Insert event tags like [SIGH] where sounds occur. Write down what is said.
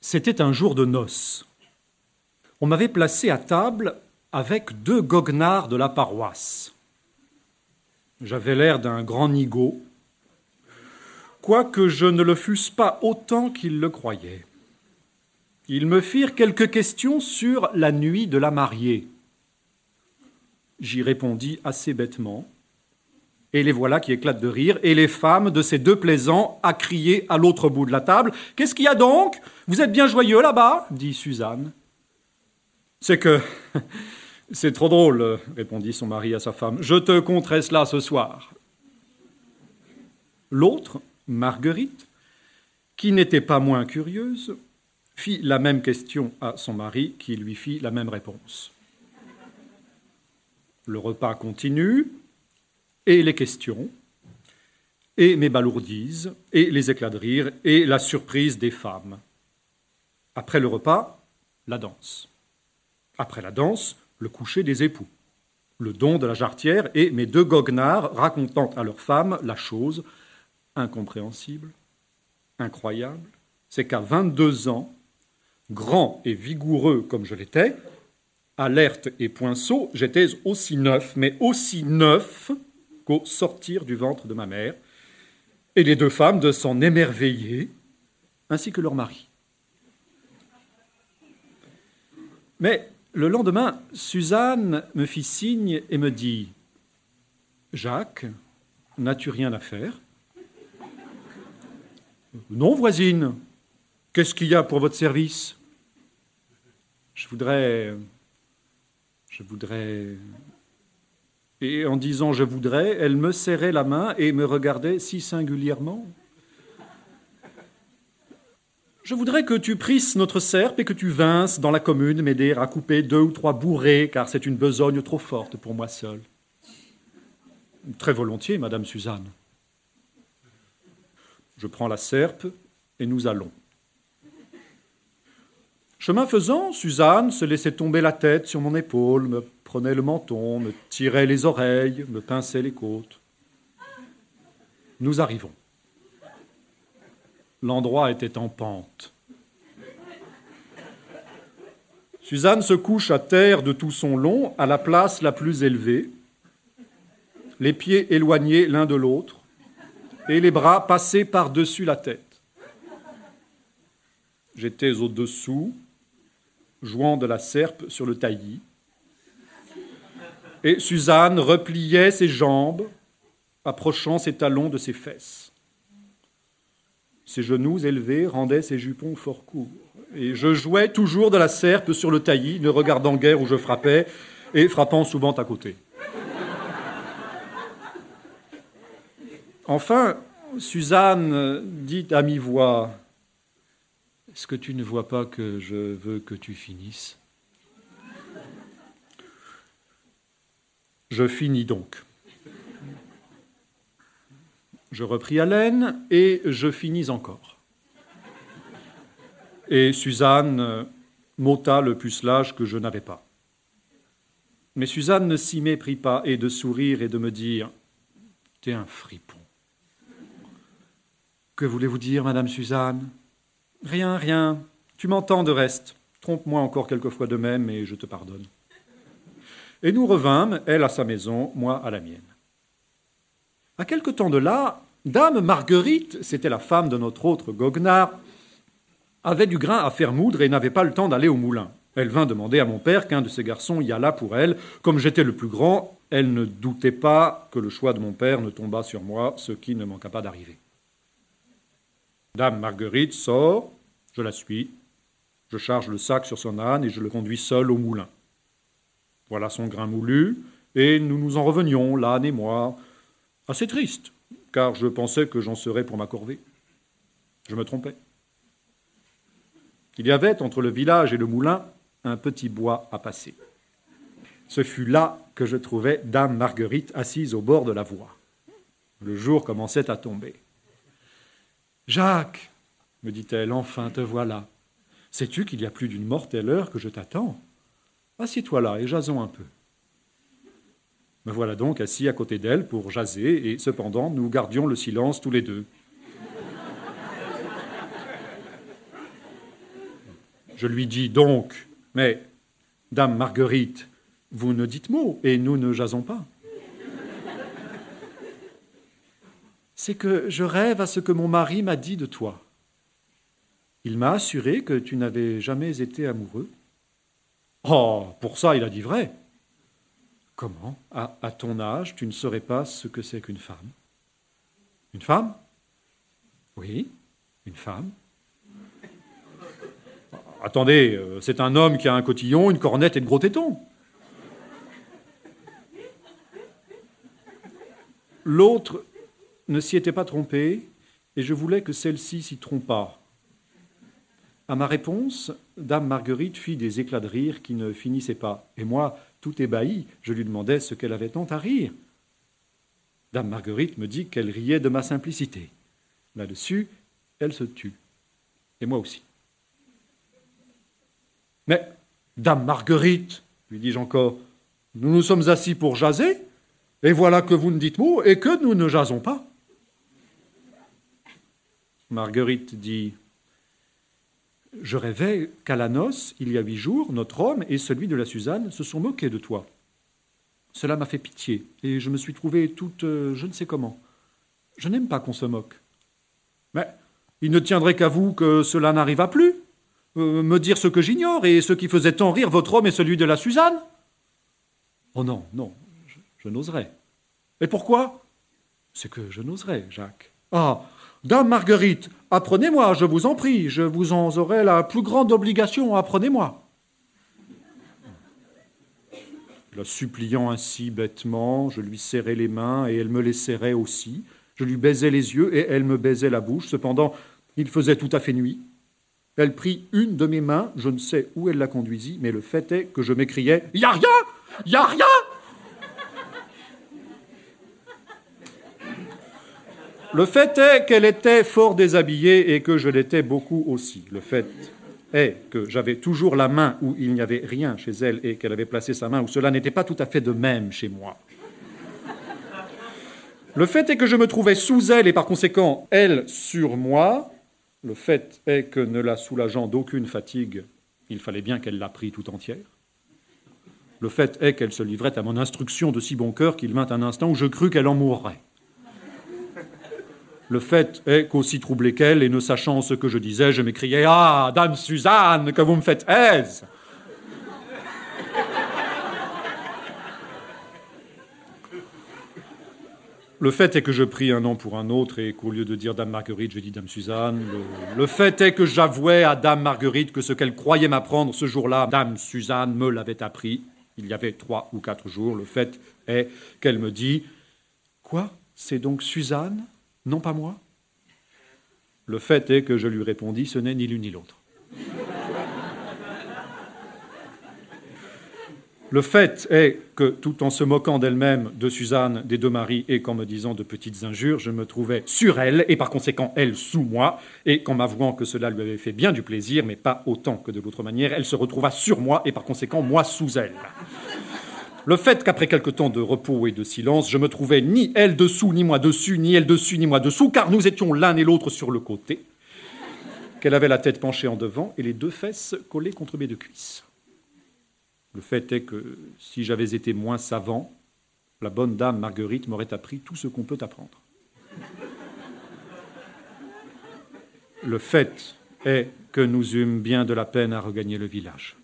C'était un jour de noces. On m'avait placé à table avec deux goguenards de la paroisse. J'avais l'air d'un grand nigaud, quoique je ne le fusse pas autant qu'ils le croyaient. Ils me firent quelques questions sur la nuit de la mariée. J'y répondis assez bêtement, et les voilà qui éclatent de rire, et les femmes de ces deux plaisants à crier à l'autre bout de la table. Qu'est-ce qu'il y a donc? Vous êtes bien joyeux là-bas? dit Suzanne. C'est que. [LAUGHS] C'est trop drôle, répondit son mari à sa femme. Je te conterai cela ce soir. L'autre, Marguerite, qui n'était pas moins curieuse, fit la même question à son mari, qui lui fit la même réponse. Le repas continue, et les questions, et mes balourdises, et les éclats de rire, et la surprise des femmes. Après le repas, la danse. Après la danse, le coucher des époux. Le don de la jarretière et mes deux goguenards racontant à leurs femmes la chose incompréhensible, incroyable, c'est qu'à 22 ans, grand et vigoureux comme je l'étais, alerte et poinceau, j'étais aussi neuf, mais aussi neuf sortir du ventre de ma mère, et les deux femmes de s'en émerveiller, ainsi que leur mari. Mais le lendemain, Suzanne me fit signe et me dit Jacques, n'as-tu rien à faire Non, voisine. Qu'est-ce qu'il y a pour votre service? Je voudrais. Je voudrais. Et en disant je voudrais, elle me serrait la main et me regardait si singulièrement. Je voudrais que tu prisses notre serpe et que tu vinsses dans la commune m'aider à couper deux ou trois bourrées, car c'est une besogne trop forte pour moi seul. Très volontiers, Madame Suzanne. Je prends la serpe et nous allons. Chemin faisant, Suzanne se laissait tomber la tête sur mon épaule, me prenait le menton, me tirait les oreilles, me pinçait les côtes. Nous arrivons. L'endroit était en pente. Suzanne se couche à terre de tout son long, à la place la plus élevée, les pieds éloignés l'un de l'autre, et les bras passés par-dessus la tête. J'étais au-dessous, jouant de la serpe sur le taillis. Et Suzanne repliait ses jambes, approchant ses talons de ses fesses. Ses genoux élevés rendaient ses jupons fort courts. Et je jouais toujours de la serpe sur le taillis, ne regardant guère où je frappais, et frappant souvent à côté. Enfin, Suzanne dit à mi-voix est-ce que tu ne vois pas que je veux que tu finisses? Je finis donc. Je repris haleine et je finis encore. Et Suzanne m'ôta le pucelage que je n'avais pas. Mais Suzanne ne s'y méprit pas et de sourire et de me dire T'es un fripon. Que voulez-vous dire, Madame Suzanne? Rien, rien. Tu m'entends de reste. Trompe-moi encore quelquefois de même et je te pardonne. Et nous revînmes, elle à sa maison, moi à la mienne. À quelque temps de là, Dame Marguerite, c'était la femme de notre autre goguenard, avait du grain à faire moudre et n'avait pas le temps d'aller au moulin. Elle vint demander à mon père qu'un de ses garçons y allât pour elle. Comme j'étais le plus grand, elle ne doutait pas que le choix de mon père ne tombât sur moi, ce qui ne manqua pas d'arriver. Dame Marguerite sort, je la suis, je charge le sac sur son âne et je le conduis seul au moulin. Voilà son grain moulu, et nous nous en revenions, l'âne et moi, assez triste, car je pensais que j'en serais pour ma corvée. Je me trompais. Il y avait entre le village et le moulin un petit bois à passer. Ce fut là que je trouvai Dame Marguerite assise au bord de la voie. Le jour commençait à tomber. Jacques, me dit-elle, enfin te voilà. Sais-tu qu'il y a plus d'une mortelle heure que je t'attends? Assieds-toi là et jasons un peu. Me voilà donc assis à côté d'elle pour jaser, et cependant nous gardions le silence tous les deux. Je lui dis donc, mais, Dame Marguerite, vous ne dites mot et nous ne jasons pas. C'est que je rêve à ce que mon mari m'a dit de toi. Il m'a assuré que tu n'avais jamais été amoureux. Oh, pour ça, il a dit vrai. Comment à, ton âge, tu ne saurais pas ce que c'est qu'une femme? Une femme? Oui, une femme. Attendez, euh, c'est un homme qui a un cotillon, une cornette et de gros tétons. L'autre ne s'y était pas trompé, et je voulais que celle-ci s'y trompât. À ma réponse, Dame Marguerite fit des éclats de rire qui ne finissaient pas, et moi, tout ébahi, je lui demandais ce qu'elle avait tant à rire. Dame Marguerite me dit qu'elle riait de ma simplicité. Là-dessus, elle se tut, et moi aussi. Mais, Dame Marguerite, lui dis-je encore, nous nous sommes assis pour jaser, et voilà que vous ne dites mot et que nous ne jasons pas. Marguerite dit Je rêvais qu'à la noce, il y a huit jours, notre homme et celui de la Suzanne se sont moqués de toi. Cela m'a fait pitié, et je me suis trouvée toute euh, je ne sais comment. Je n'aime pas qu'on se moque. Mais il ne tiendrait qu'à vous que cela n'arrivât plus. Euh, me dire ce que j'ignore et ce qui faisait tant rire votre homme et celui de la Suzanne Oh non, non, je, n'oserais. Et pourquoi? C'est que je n'oserais, Jacques. Ah, Dame Marguerite, apprenez-moi, je vous en prie, je vous en aurai la plus grande obligation, apprenez-moi. La suppliant ainsi bêtement, je lui serrais les mains et elle me les serrait aussi. Je lui baisais les yeux et elle me baisait la bouche. Cependant, il faisait tout à fait nuit. Elle prit une de mes mains, je ne sais où elle la conduisit, mais le fait est que je m'écriais Y a rien Y a rien Le fait est qu'elle était fort déshabillée et que je l'étais beaucoup aussi. Le fait est que j'avais toujours la main où il n'y avait rien chez elle et qu'elle avait placé sa main où cela n'était pas tout à fait de même chez moi. Le fait est que je me trouvais sous elle et par conséquent elle sur moi. Le fait est que ne la soulageant d'aucune fatigue, il fallait bien qu'elle la prît tout entière. Le fait est qu'elle se livrait à mon instruction de si bon cœur qu'il vint un instant où je crus qu'elle en mourrait. Le fait est qu'aussi troublé qu'elle, et ne sachant ce que je disais, je m'écriai Ah, Dame Suzanne, que vous me faites aise Le fait est que je pris un an pour un autre et qu'au lieu de dire Dame Marguerite, j'ai dit Dame Suzanne. Le, fait est que j'avouais à Dame Marguerite que ce qu'elle croyait m'apprendre ce jour-là, Dame Suzanne me l'avait appris il y avait trois ou quatre jours. Le fait est qu'elle me dit Quoi? C'est donc Suzanne? Non pas moi. Le fait est que je lui répondis, ce n'est ni l'une ni l'autre. Le fait est que, tout en se moquant d'elle-même, de Suzanne, des deux maris, et qu'en me disant de petites injures, je me trouvais sur elle, et par conséquent elle sous moi, et qu'en m'avouant que cela lui avait fait bien du plaisir, mais pas autant que de l'autre manière, elle se retrouva sur moi, et par conséquent moi sous elle. Le fait qu'après quelque temps de repos et de silence, je me trouvais ni elle dessous, ni moi dessus, ni elle dessus, ni moi dessous, car nous étions l'un et l'autre sur le côté, qu'elle avait la tête penchée en devant et les deux fesses collées contre mes deux cuisses. Le fait est que si j'avais été moins savant, la bonne dame Marguerite m'aurait appris tout ce qu'on peut apprendre. Le fait est que nous eûmes bien de la peine à regagner le village.